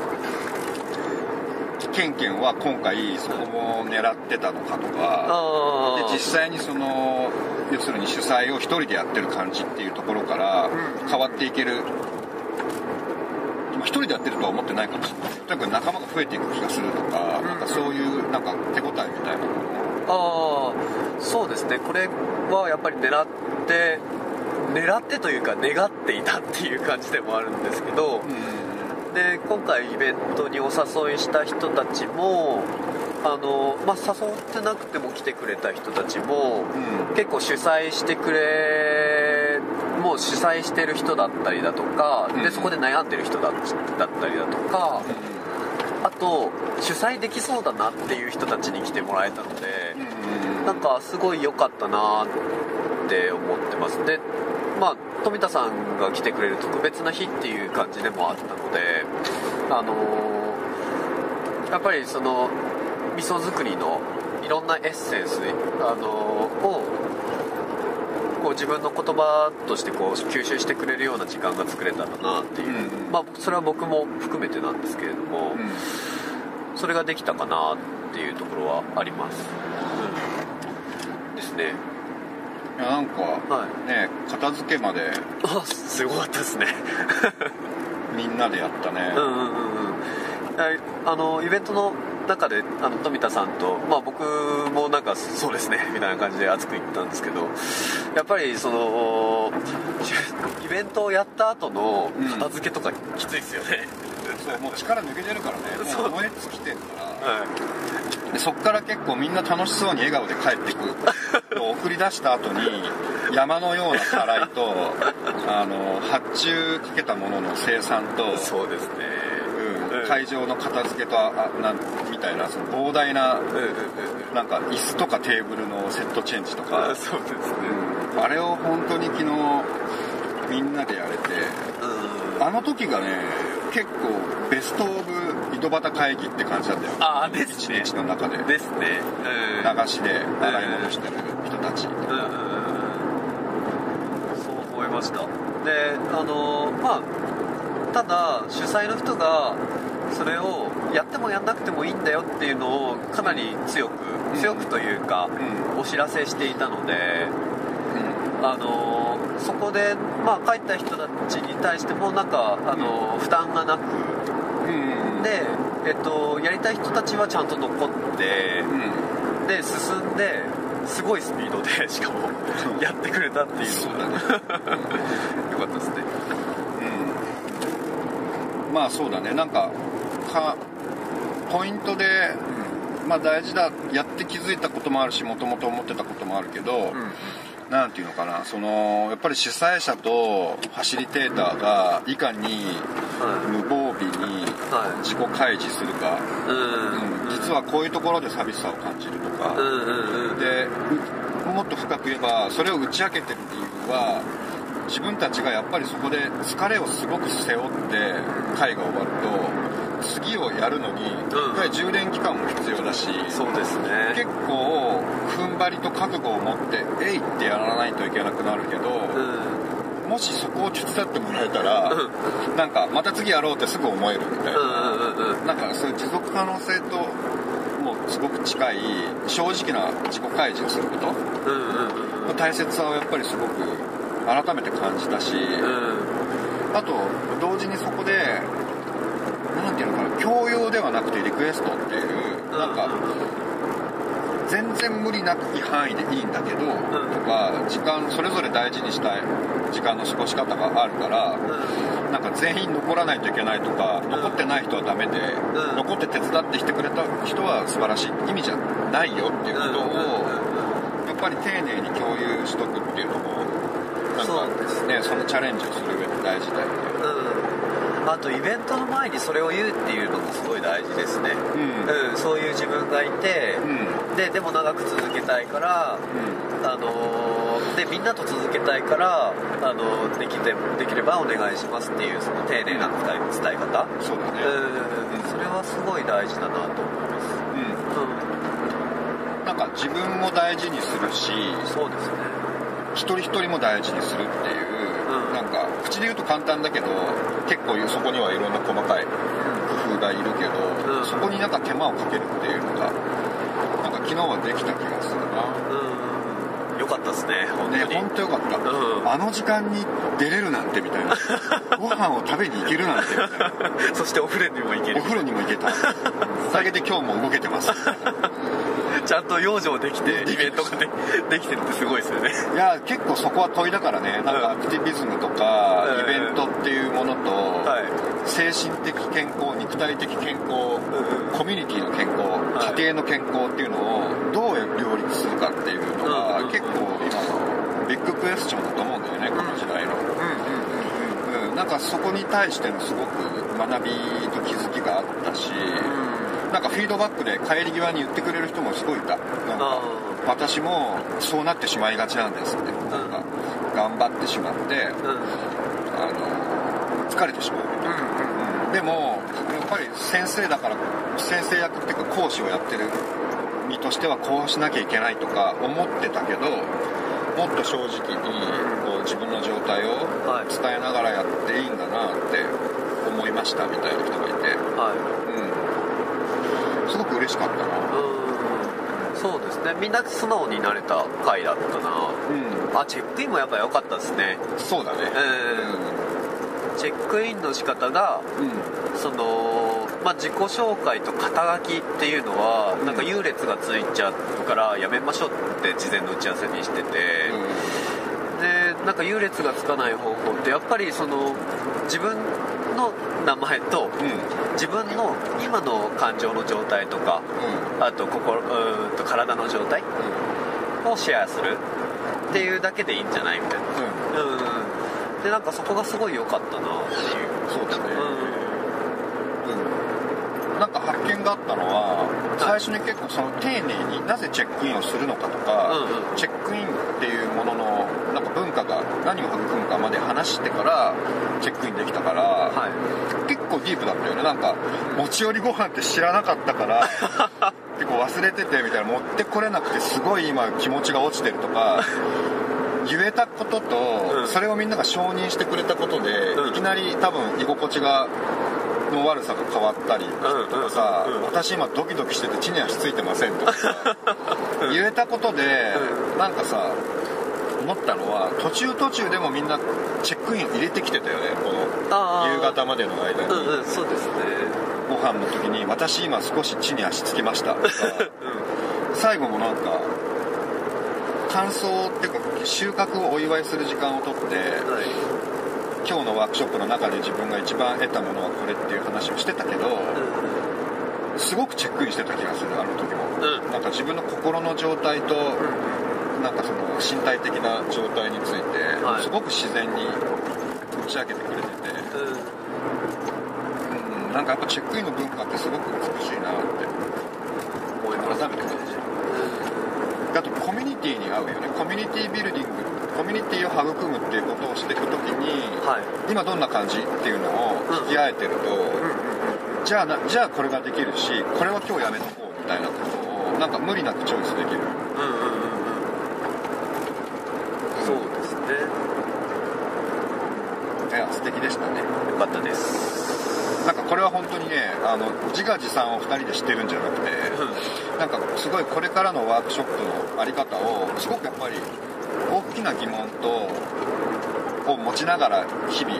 ケンケンは今回そこも狙ってたのかとかで実際にその要するに主催を一人でやってる感じっていうところからうん。変わっていける、まあ一人でやってるとは思ってないかもしれないとにかく仲間が増えていく気がするとか,、うん。なんかそういうなんか手応えみたいなのああそうですね。これはやっぱり狙って狙ってというか願っていたっていう感じでもあるんですけど、で今回イベントにお誘いした人たちもあの、まあ、誘ってなくても来てくれた人たちもうん。結構主催してくれもう主催してる人だったりだとかうん。でそこで悩んでる人だだったりだとかあと主催できそうだなっていう人たちに来てもらえたのでうん。なんかすごい良かったなって思ってます。でまあ富田さんが来てくれる特別な日っていう感じでもあったのであのーやっぱりその味噌作りのいろんなエッセンス、あのーをこう自分の言葉としてこう吸収してくれるような時間が作れたらなっていう、うんまあそれは僕も含めてなんですけれども、それができたかなっていうところはあります、うん、ですねなんか、はね片付けまであすごかったですね。*laughs* みんなでやったね、うんうんうんあのイベントの中であの富田さんと、まあ、僕もなんかそうですね *laughs* みたいな感じで熱く言ったんですけどやっぱりその *laughs* イベントをやった後の片付けとかきついですよね、そうもう力抜けてるからね。もう燃え尽きてるから。はい。でそっから結構みんな楽しそうに笑顔で帰っていく送り出した後に山のようなたらいとあの発注かけたものの生産と、そうですね。うんうん。会場の片付けとあなんみたいなその膨大ななんか椅子とかテーブルのセットチェンジとか。あ *laughs* そうですね。あれを本当に昨日みんなでやれてうん。あの時がね結構ベスト・オブ井戸端会議って感じだったよ。あですね。一日の中で。ですね。うん。流しで洗い物してる人たち、うん。うんうんそう思いました。であのまあただ主催の人がそれをやってもやんなくてもいいんだよっていうのをかなり強く強くというか、うお知らせしていたのでうん。あのそこで、まあ、帰った人たちに対してもなんかあの負担がなくうん。で、えっと、やりたい人たちはちゃんと残ってうん。で進んですごいスピードで *laughs* しかもやってくれたっていう。そうだね。*laughs* よかったですね。うん。まあそうだね。なんかかポイントで、まあ大事だやって気づいたこともあるしもともと思ってたこともあるけど、なんていうのかなそのやっぱり主催者とファシリテーターがいかには無防備にはい。自己開示するか、いうん。うん。実はこういうところで寂しさを感じるとか、うんうんうん。でうもっと深く言えばそれを打ち明けてる理由は自分たちがやっぱりそこで疲れをすごく背負って会が終わると次をやるのに一回充電期間も必要だし、そうですね。結構りと覚悟を持ってえいってやらないといけなくなるけど、うんもしそこを手伝ってもらえたら、なんかまた次やろうってすぐ思えるみたいな、うんうんうんうん。なんかそういう持続可能性ともすごく近い正直な自己開示をすること。うんうん大切さをやっぱりすごく改めて感じたし、うん。あと同時にそこで何ていうのかな強要ではなくてリクエストっていうなんか全然無理なくいい範囲でいいんだけど、とか時間それぞれ大事にしたい時間の過ごし方があるから、なんか全員残らないといけないとか、残ってない人はダメで、うん。残って手伝ってきてくれた人は素晴らしい意味じゃないよっていうことを、やっぱり丁寧に共有しとくっていうのもなんかね。そのチャレンジをする上で大事だよね。うんあとイベントの前にそれを言うっていうのもすごい大事ですね。うん。うん、そういう自分がいて、うん。ででも長く続けたいから、あのーでみんなと続けたいから、あのーできてできればお願いしますっていうその丁寧な伝え方、そうだね。うん、それはすごい大事だなと思います、うん。なんか自分も大事にするしうん、そうですね。一人一人も大事にするっていう、か口で言うと簡単だけど結構そこにはいろんな細かい工夫がいるけど、うん。そこになんか手間をかけるっていうのがなんか昨日はできた気がするな。うん。よかったですね本当ねに、本当よかった、うん。あの時間に出れるなんてみたいな。*laughs* ご飯を食べに行けるなんてみたいな。*laughs* そしてお風呂にも行ける。お風呂にも行けた。おかげで今日も動けてますちゃんと養生できて *laughs* イベントがでできてるってすごいですよね。いや結構そこは問いだからねなんかアクティビズムとかうん。イベントっていうものと、はい。精神的健康肉体的健康、ん。コミュニティの健康、はい。家庭の健康っていうのをどう両立するかっていうのが、うん結構今のビッグクエスチョンだと思うんだよねこの時代の、うん、なんかそこに対してのすごく学びと気づきがあったし、なんかフィードバックで帰り際に言ってくれる人もすごいいた。なんかあ私もそうなってしまいがちなんですって。なんか頑張ってしまってうん。うんあの疲れてしまうみたいな、うんでもやっぱり先生だから先生役っていうか講師をやってる身としてはこうしなきゃいけないとか思ってたけどもっと正直にこう自分の状態をはい。伝えながらやっていいんだなって思いましたみたいな人がいて、はすごく嬉しかったな。うんそうですね。みんな素直になれた回だったな。うん。あチェックインもやっぱ良かったですね。そうだね。うん。チェックインの仕方がうん。その、まあ、自己紹介と肩書きっていうのはなんか優劣がついちゃうからやめましょうって事前の打ち合わせにしてて、でなんか優劣がつかない方法ってやっぱりその自分の名前とうん。自分の今の感情の状態とかうん。あと心うーんと体の状態をシェアするっていうだけでいいんじゃないみたいな。うん。うん。でなんかそこがすごい良かったなっていう。そうだね。ううんなんか発見があったのは最初に結構その丁寧になぜチェックインをするのかとか、うんうん。チェックインっていうもののなんか文化が何を育むかまで話してからチェックインできたから、はい。結構ディープだったよね。なんか持ち寄りご飯って知らなかったから *laughs* 結構忘れててみたいな。持ってこれなくてすごい今気持ちが落ちてるとか言えたことと、うん。それをみんなが承認してくれたことで、うん。いきなり多分居心地がの悪さが変わったりとかさ、うんうんうん私今ドキドキしてて地に足ついてませんとかさ *laughs* 言えたことで、なんかさ思ったのは途中途中でもみんなチェックイン入れてきてたよねこの夕方までの間に、うんうんそうですね。ご飯の時に「私今少し地に足つきました」とか *laughs* 最後もなんか感想っていうか収穫をお祝いする時間をとってはい今日のワークショップの中で自分が一番得たものはこれっていう話をしてたけどすごくチェックインしてた気がするあの時も、うん。なんか自分の心の状態となんかその身体的な状態について、はい。すごく自然に打ち明けてくれてて、うん。うん。うん、なんかやっぱチェックインの文化ってすごく美しいなって。改めて感じる。あとコミュニティに合うよね。コミュニティビルディングコミュニティを育むっていうことをしていく時に、はい。今どんな感じっていうのを聞き合えてると、じゃあなじゃあこれができるしこれは今日やめとこうみたいなことをなんか無理なくチョイスできる。うんうんうんうん。そうですね。いや素敵でしたね。よかったです。なんかこれは本当にねあの自画自賛を2人で知ってるんじゃなくて、なんかすごいこれからのワークショップのあり方をすごくやっぱりな疑問とを持ちながら日々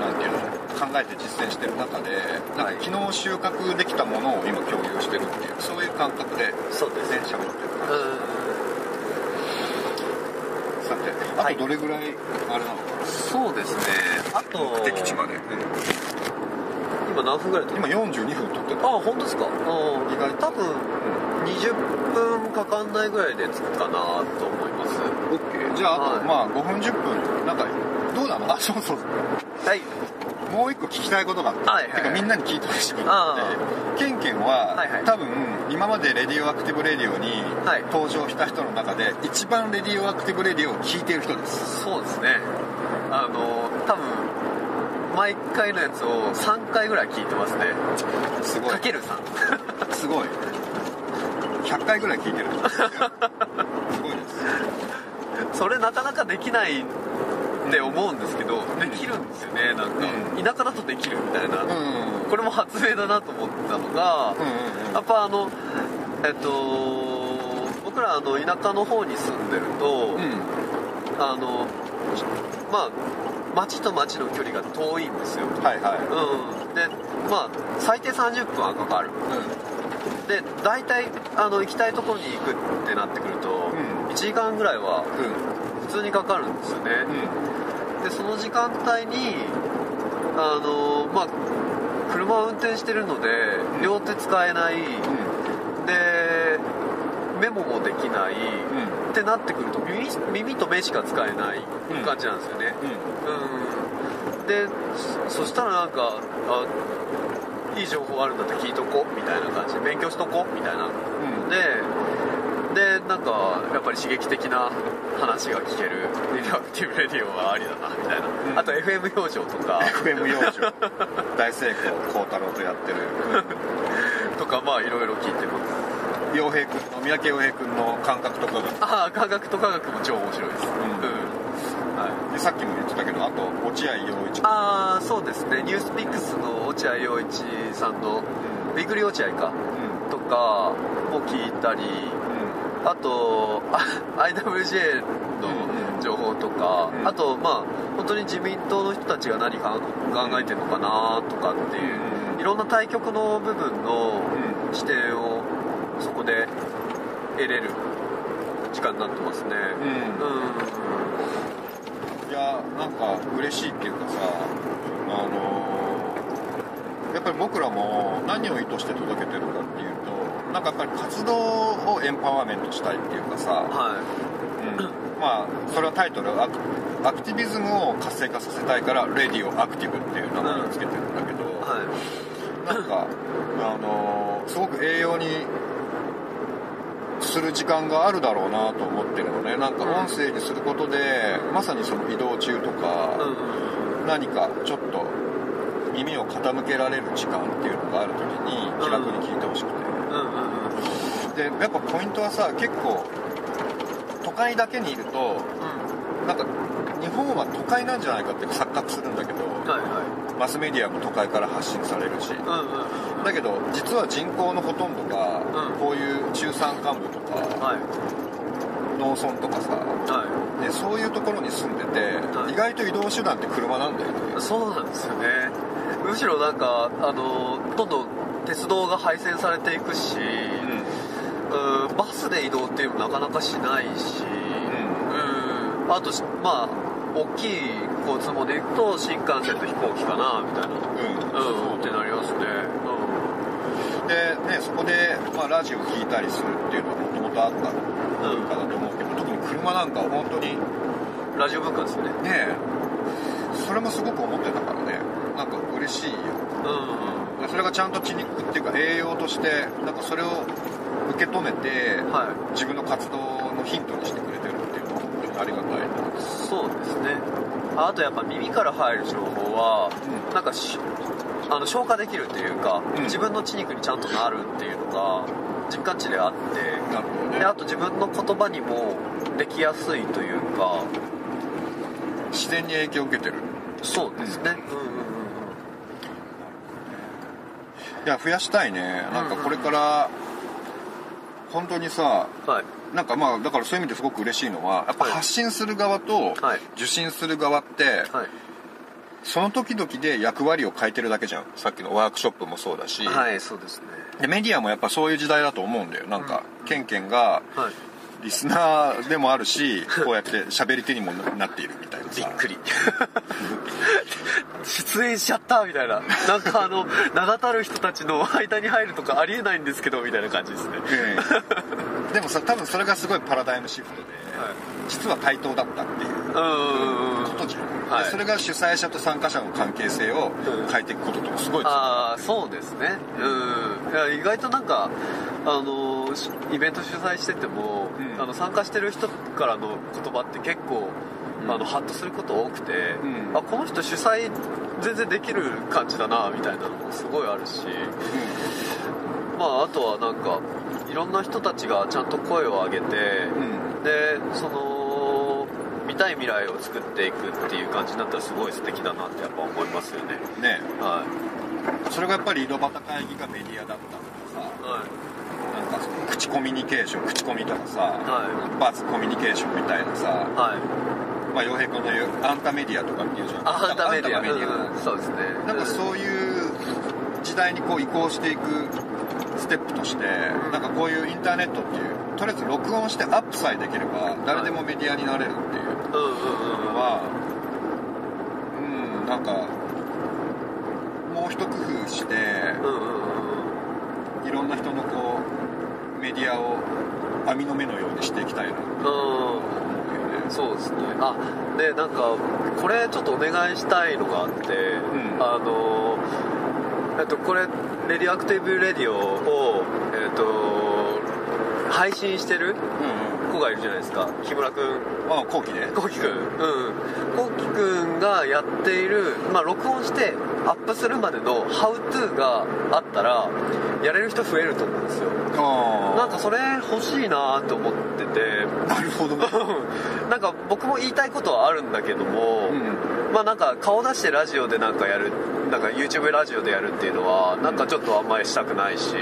なんていうの考えて実践してる中でなんか昨日収穫できたものを今共有してるっていうそういう感覚でそうです。ね喋ってる感うじ。さてあはい。とどれぐらいあれなのかんそうですね。あとな、目的地まで、今何分ぐらい今42分撮ってたあ本当ですか？うん。意外と。多分20分かかんないぐらいで着くかなと思います。OK じゃああと、はいまあ5分10分。なんかどうなの？*laughs* あそうそう。はい。もう一個聞きたいことがあって、はいはいはい。てかみんなに聞いてほしいことがあってケンケンは、はいはい。多分今まで Radioactive Radio にはい。登場した人の中で一番 Radioactive Radio を聞いている人です。そうですね。あの多分毎回のやつを3回ぐらい聞いてますね。すごい。かける3すごい100回ぐらい聞いてる。すごいですそれなかなかできないって思うんですけどできるんですよねなんか、うん。田舎だとできるみたいな、うん。うんこれも発明だなと思ったのが、うんやっぱあのえっと僕らあの田舎の方に住んでると、うん。あのまあ町と町の距離が遠いんですよ。はいはい。うん。でまあ最低30分はかかる。うで大体あの行きたいところに行くってなってくると、うん。1時間ぐらいはん。普通にかかるんですよね、うん。でその時間帯にあのまあ車を運転してるので両手使えない、でメモもできない、うん。ってなってくると耳耳と目しか使えないうん。感じなんですよね。うん。うん、でそそしたらなんかいい情報あるんだって聞いとこみたいな感じ。で勉強しとこみたいな。うん。ででなんかやっぱり刺激的な話が聞ける。 Radioactive Radio はありだなみたいな、うん。あと FM 養生とか。FM 幼女大成功孝太郎とやってる。*laughs* とかまあいろいろ聞いてます。洋平君の三宅洋平君の感覚とかが。ああ科学と科学も超面白いです。んはい。でさっきも言ってたけどあと落合陽一。ああそうですね。ニュースピックスの落合陽一さんの「ウィークリー落合か」とかも聞いたりあと *laughs* あ IWJ の情報とか、うん。あとまあ本当に自民党の人たちが何か考えてるのかなとかっていう、うんいろんな対局の部分の視点をそこで得れる時間になってますね。うんなんか嬉しいっていうかさあのーやっぱり僕らも何を意図して届けてるかっていうとなんかやっぱり活動をエンパワーメントしたいっていうかさ、はまあそれはタイトルアクアクティビズムを活性化させたいから「レディオアクティブ」っていう名前をつけてるんだけど、いはい。なんかあのーすごく栄養にする時間があるだろうなと思ってるのね。なんか音声にすることでまさにその移動中とか、何かちょっと耳を傾けられる時間っていうのがある時に気楽に聞いてほしくて、でやっぱポイントはさ結構都会だけにいるとなんか日本は都会なんじゃないかって錯覚するんだけどはいはマスメディアも都会から発信されるし。いうんうん。だけど実は人口のほとんどがうんこういう中山間部とかはい。農村とかさはでそういうところに住んでてはい。意外と移動手段って車なんだよね。いそうなんですよね。むしろなんかあのどんどん鉄道が廃線されていくし、うん、バスで移動っていうのもなかなかしないし、うん、あとしまあ大きい交通網で行くと新幹線と飛行機かなみたいな。うん。うんってなりますねでねそこで、まあ、ラジオ聞いたりするっていうのはもともとあった文化だと思うけど特に車なんかは本当にうんラジオ文化ですね。ねそれもすごく思ってたからね。なんか嬉しいよ。うん。うんそれがちゃんと血肉っていうか栄養としてなんかそれを受け止めてはい。自分の活動のヒントにしてくれてるっていうのは本当にありがたいな。そうですね。あとやっぱ耳から入る情報は、うん。なんかしあの消化できるっていうか、うん。自分の血肉にちゃんとなるっていうのが実感値であってであと自分の言葉にもできやすいというか自然に影響を受けてる。そうですね、うん、うんうんいや増やしたいね。なんかこれから本当にさうんはい。なんかまあだからそういう意味ですごく嬉しいのはやっぱはい。発信する側とはい。受信する側ってはいその時々で役割を変えてるだけじゃん。さっきのワークショップもそうだし、はいそうですね。でメディアもやっぱそういう時代だと思うんだよ。なんか、ケンケンがはい。リスナーでもあるしこうやって喋り手にもなっているみたいなさ。びっくり。*laughs* 出演しちゃったみたいな。なんかあの名だたる人たちの間に入るとかありえないんですけどみたいな感じですね。ええ。でもさ多分それがすごいパラダイムシフトで、実は対等だったっていうことじゃん、はい。でそれが主催者と参加者の関係性を変えていくこととすごいああそうですね。うん。いや意外となんかあのしイベント主催してても、うん。あの参加してる人からの言葉って結構、うん。あのハッとすること多くて、うん。あこの人主催全然できる感じだなみたいなのもすごいあるし。まああとはなんかいろんな人たちがちゃんと声を上げて、うんでその見たい未来を作っていくっていう感じになったらすごい素敵だなってやっぱ思いますよね。ね。はい。それがやっぱり井戸端会議がメディアだったとかさはいなんかその口コミュニケーション口コミとかさ、はい。バズコミュニケーションみたいなさはい。まあ洋平君の言うアンタメディアとかっていうじゃん。アンタがメディア。うんそうですね。なんかそういう時代にこう移行していくステップとして、なんかこういうインターネットっていうとりあえず録音してアップさえできれば誰でもメディアになれるっていうのはうんなんかもう一工夫していろんな人のこうメディアを網の目のようにしていきたいなとうん。思うよねそうですね。あでなんかこれちょっとお願いしたいのがあって、ん。あのえっとこれ Radioactive Radio をえっと配信してるうん子がいるじゃないですか。木村君うんあ後期でこうきくん。うん。こうきくんがやっているまあ録音してアップするまでのハウトゥーがあったらやれる人増えると思うんですよ。あなんかそれ欲しいなと思っててあなるほど。ね *laughs* なんか僕も言いたいことはあるんだけども、うん。まあなんか顔出してラジオでなんかやるなんか YouTube ラジオでやるっていうのはなんかちょっとあんまりしたくないし、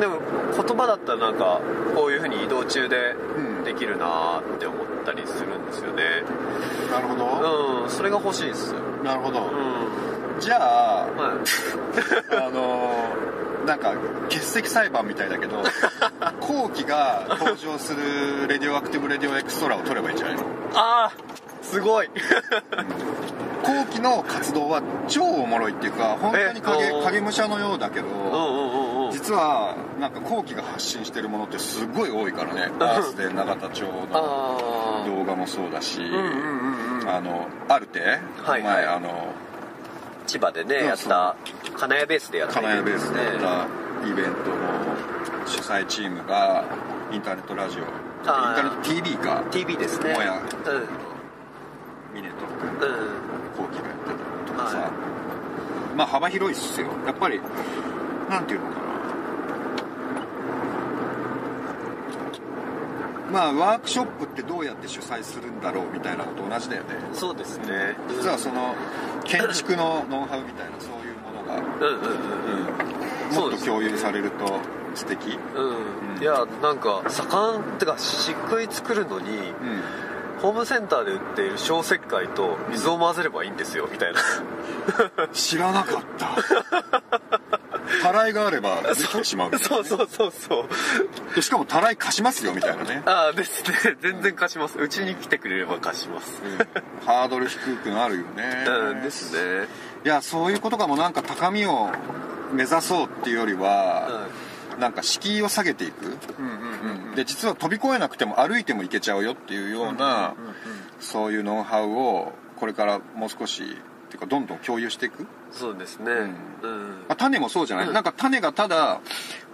でも言葉だったらなんかこういうふうに移動中でうん。できるなーって思ったりするんですよね。なるほど。うんそれが欲しいですなるほど。うん。じゃあはい。*laughs* あのーなんか欠席裁判みたいだけど *laughs* 後期が登場する Radioactive Radio Extra を取ればいいんじゃないの？ああすごい。後期の活動は超おもろいっていうか本当に影影武者のようだけどうんうんうんうん。実はなんか後期が発信してるものってすごい多いからね。アースで永田町のあ動画もそうだし、あうんうんうんうん。あのアルテ、はい前あの千葉でねうんやった金谷ベースでやった金谷ベースでやったイベントの主催チームがインターネットラジオ。インタあーーネット TV か。TV ですね。もやうん。ミネとうん。後期がやってたとかさ、はまあ幅広いっすよ。やっぱりなんていうのかなまあワークショップってどうやって主催するんだろうみたいなのと同じだよね。そうですね。実はその建築のノウハウみたいなそういうものが、うんうんうんうん。もっと共有されると素敵。うん、いやなんか盛んってか漆喰作るのにうん。ホームセンターで売っている小石灰と水を混ぜればいいんですよみたいな知らなかったたらいがあれば *laughs* できてしまうみたいなそうそうそうそう。でしかもたらい貸しますよみたいなね。ああですね。*laughs* 全然貸します。うちに来てくれれば貸します。ハードル低くなるよね。うんですね。いやそういうことかもなんか高みを目指そうっていうよりは、なんか敷居を下げていく、うんうんうんで実は飛び越えなくても歩いても行けちゃうよっていうような、そういうノウハウをこれからもう少しっていうかどんどん共有していく、そうですね。ん。うん。まあ、種もそうじゃない、うん。なんか種がただ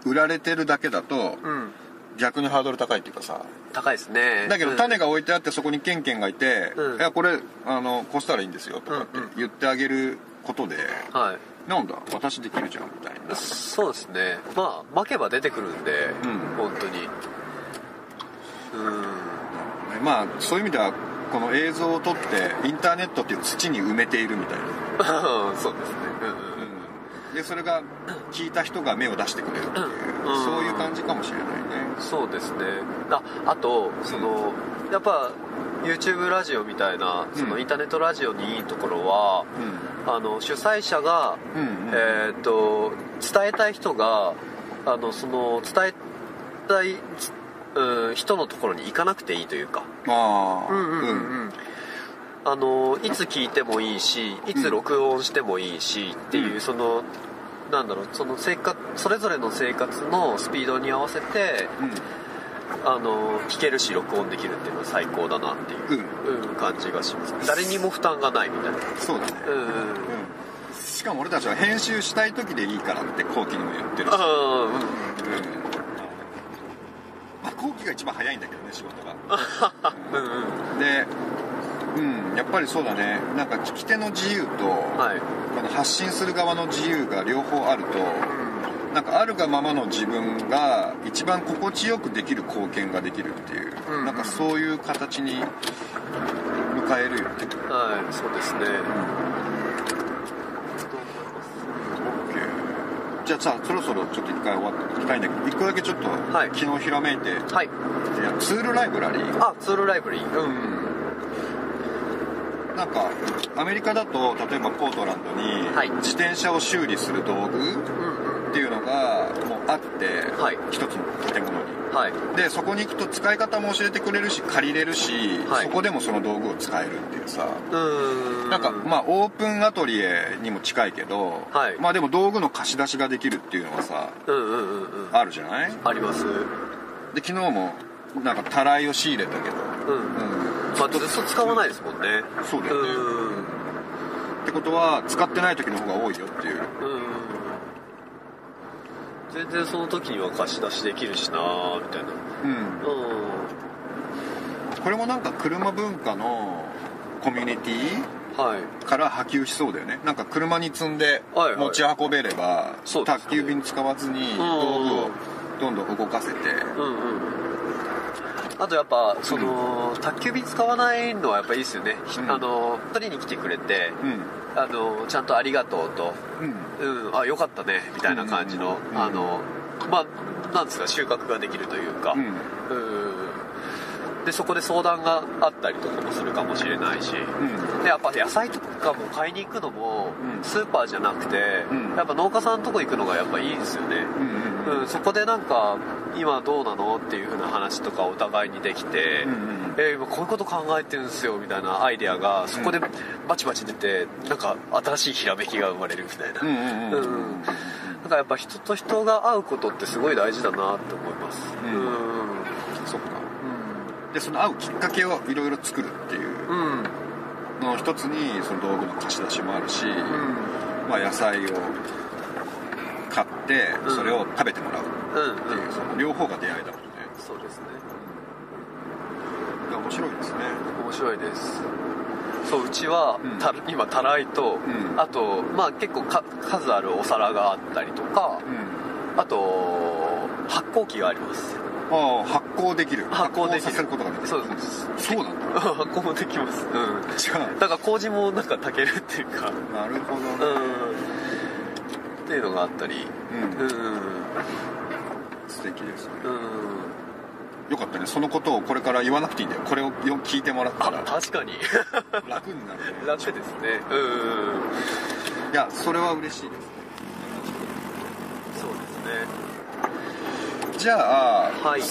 売られてるだけだとうん。逆にハードル高いっていうかさ。高いですね。だけどうん。種が置いてあってそこにケンケンがいて「うん。いやこれあのこうしたらいいんですよ」とかってうんうん。言ってあげることではい「なんだ私できるじゃん」みたいな。そうですね。まあ負けば出てくるんで、うん。本当に。うん。まあそういう意味ではこの映像を撮ってインターネットっていう土に埋めているみたいな、そうですね。うんうん。でそれが聞いた人が目を出してくれるっていう、うん。そういう感じかもしれないね。そうですね。ああとその、やっぱ YouTube ラジオみたいなそのうん。インターネットラジオにいいところは、あの主催者が、うんうん。えーっと伝えたい人があのその伝えたい、うん、人のところに行かなくていいというか。ああ。うんあのいつ聞いてもいいしいつ録音してもいいしっていう、うん。そのなんだろうその生活それぞれの生活のスピードに合わせてうん。あの聞けるし録音できるっていうのは最高だなっていう、うん。感じがします。誰にも負担がないみたいな。そうだね。うんうん。うん。しかも俺たちは編集したい時でいいからって後期にも言ってるし、ああうんまあ、後期が一番早いんだけどね仕事が。*laughs* うんうん。うんでうんやっぱりそうだね。なんか聞き手の自由と、はい。この発信する側の自由が両方あるとなんかあるがままの自分が一番心地よくできる貢献ができるっていう、うんなんかそういう形に迎えるよね。はいそうですねじゃあさそろそろちょっと一回終わっていきたいんだけど一個だけちょっと、はい。昨日ひらめいてい。はいやツールライブラリー。あツールライブラリー。うん。なんかアメリカだと例えばポートランドにはい。自転車を修理する道具っていうのがもうあって、はい。一つの建物にはい。でそこに行くと使い方も教えてくれるし借りれるし、はい。そこでもその道具を使えるっていうさ。うーん。なんかまあオープンアトリエにも近いけど、はい。まあでも道具の貸し出しができるっていうのはさうんうんうんうん。あるじゃない？あります。で昨日もなんかたらいを仕入れたけど、うん。うん、まあずっと使わないですもんね。そうだよね。うん。ってことは使ってない時の方が多いよっていう。うん全然その時には貸し出しできるしなみたいな。うん。うんこれもなんか車文化のコミュニティはい。から波及しそうだよね。なんか車に積んではいはい。持ち運べれば、そうですね。宅急便使わずに道具をどんどん動かせてうんうんあとやっぱその、宅急便使わないのはやっぱいいですよね、うん。あの取りに来てくれてうん。あのちゃんと「ありがとう」とうん「うんあよかったね」みたいな感じの、あのまあなんですか収穫ができるというか。うん。うんでそこで相談があったりとかもするかもしれないし、うん。でやっぱ野菜とかも買いに行くのもうん。スーパーじゃなくて、うん。やっぱ農家さんのとこ行くのがやっぱいいですよね、うんそこでなんか今どうなのっていう風な話とかお互いにできて、うんうんえー今こういうこと考えてるんですよみたいなアイデアがそこでバチバチ出てなんか新しいひらめきが生まれるみたいな、うんうんうんうん。うん。なんかやっぱ人と人が会うことってすごい大事だなって思います。うん。うん。そっかでその会うきっかけをいろいろ作るっていうの一つにその道具の貸し出しもあるし、うん。まあ、野菜を買ってうん。それを食べてもらううんっていう、その両方が出会いだもんね。そうですね。面白いですね。面白いです。そううちは、うん。た今たらいと、ん。あとまあ結構か数あるお皿があったりとかうん。あと発酵機がありますああ発酵できる。発酵できる。させることができる。そうです。そうなんだ。発酵もできます。うん。じゃだから麹もなんか炊けるっていうか。あなるほどね。うん。っていうのがあったり。うん。うん素敵ですね。うん。よかったね。そのことをこれから言わなくていいんだよ。これをよ聞いてもらったあら確かに。楽になるね。*laughs* 楽ですね。うん。いやそれは嬉しいですそうですねじゃあ、はい。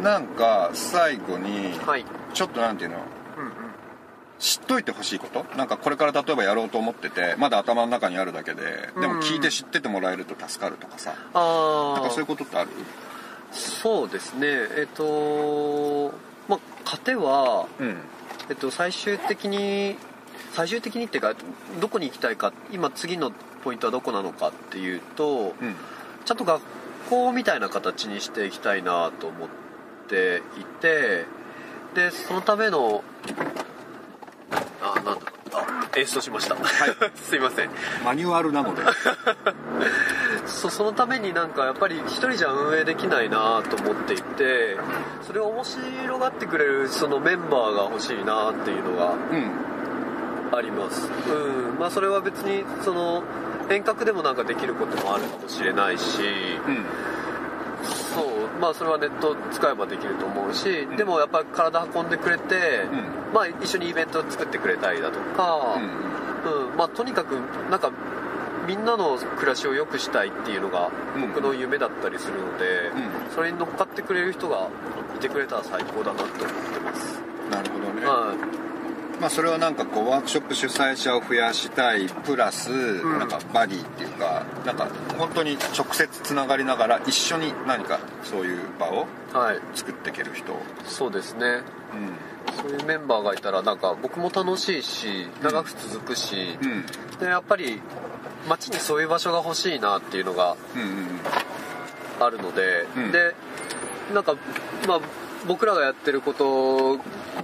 なんか最後にはい。ちょっとなんていうの？うんうん。知っといてほしいこと？なんかこれから例えばやろうと思っててまだ頭の中にあるだけででも聞いて知っててもらえると助かるとかさ。ああなんかそういうことってある？そうですね。えっ、とまあ糧は、うん。えっと、最終的に最終的にっていうかどこに行きたいか今次のポイントはどこなのかっていうとうん。ちゃんと学校みたいな形にしていきたいなと思っていてでそのためのあなんだあ演奏しました、*laughs* すいません。マニュアルなので。*laughs* そそのためになんかやっぱり一人じゃ運営できないなと思っていてそれを面白がってくれるそのメンバーが欲しいなっていうのがうん。あります。うん。まあそれは別にその遠隔でもなんかできることもあるかもしれないしうん。そうまあそれはネット使えばできると思うし、でもやっぱり体運んでくれて、うまあ一緒にイベントを作ってくれたりだとか、うんうん。まあ、とにかくなんかみんなの暮らしを良くしたいっていうのがうん。僕の夢だったりするので、うそれに乗っかってくれる人がいてくれたら最高だなって思ってます、なるほどね、はまあそれはなんかこうワークショップ主催者を増やしたいプラス、ん。なんかバディっていうかなんか本当に直接つながりながら一緒に何かそういう場をい、はい、作っていける人。そうですね。うそういうメンバーがいたらなんか僕も楽しいし長く続くし、んうん。でやっぱり街にそういう場所が欲しいなっていうのがうんうん。あるので、うん。でなんかまあ僕らがやってること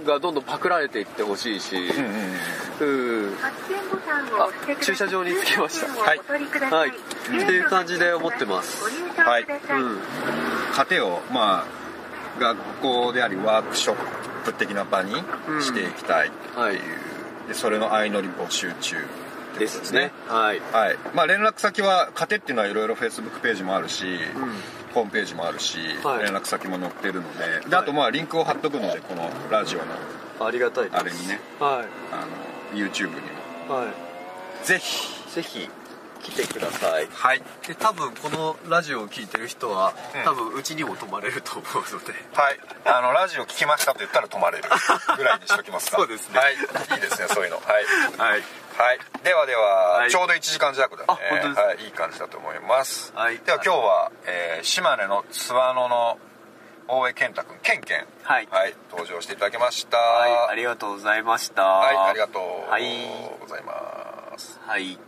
がどんどんパクられていってほしいし、うんうんうんあ駐車場に着きました。はい。は。はい。いっていう感じで思ってます。はい。うん。糧をまあ学校でありワークショップ的な場にしていきたいっていう、はい。でそれの相乗り募集中ですね。はい。はい。まあ連絡先は糧っていうのはいろいろ Facebook ページもあるし、うんホームページもあるし、はい。連絡先も載ってるのでであとまあリンクを貼っとくのでこのラジオのありがたいです。あれにね。はあの YouTube にも。いはい。ぜひ。ぜひ来てください。はい。で多分このラジオを聞いてる人は、うん。多分うちにも泊まれると思うので。はい。あのラジオ聞きましたと言ったら止まれるぐらいにしときますか。*laughs* そうですね。はい。いいですねそういうの。はい。はいはい、ではでは、はい。ちょうど1時間弱だね。はい、いい感じだと思います、はい。では今日は、えー島根の津和野の大江健太君ケンケン。はい。はい、登場していただきました。はいありがとうございました。はいありがとうはい。ございます。はい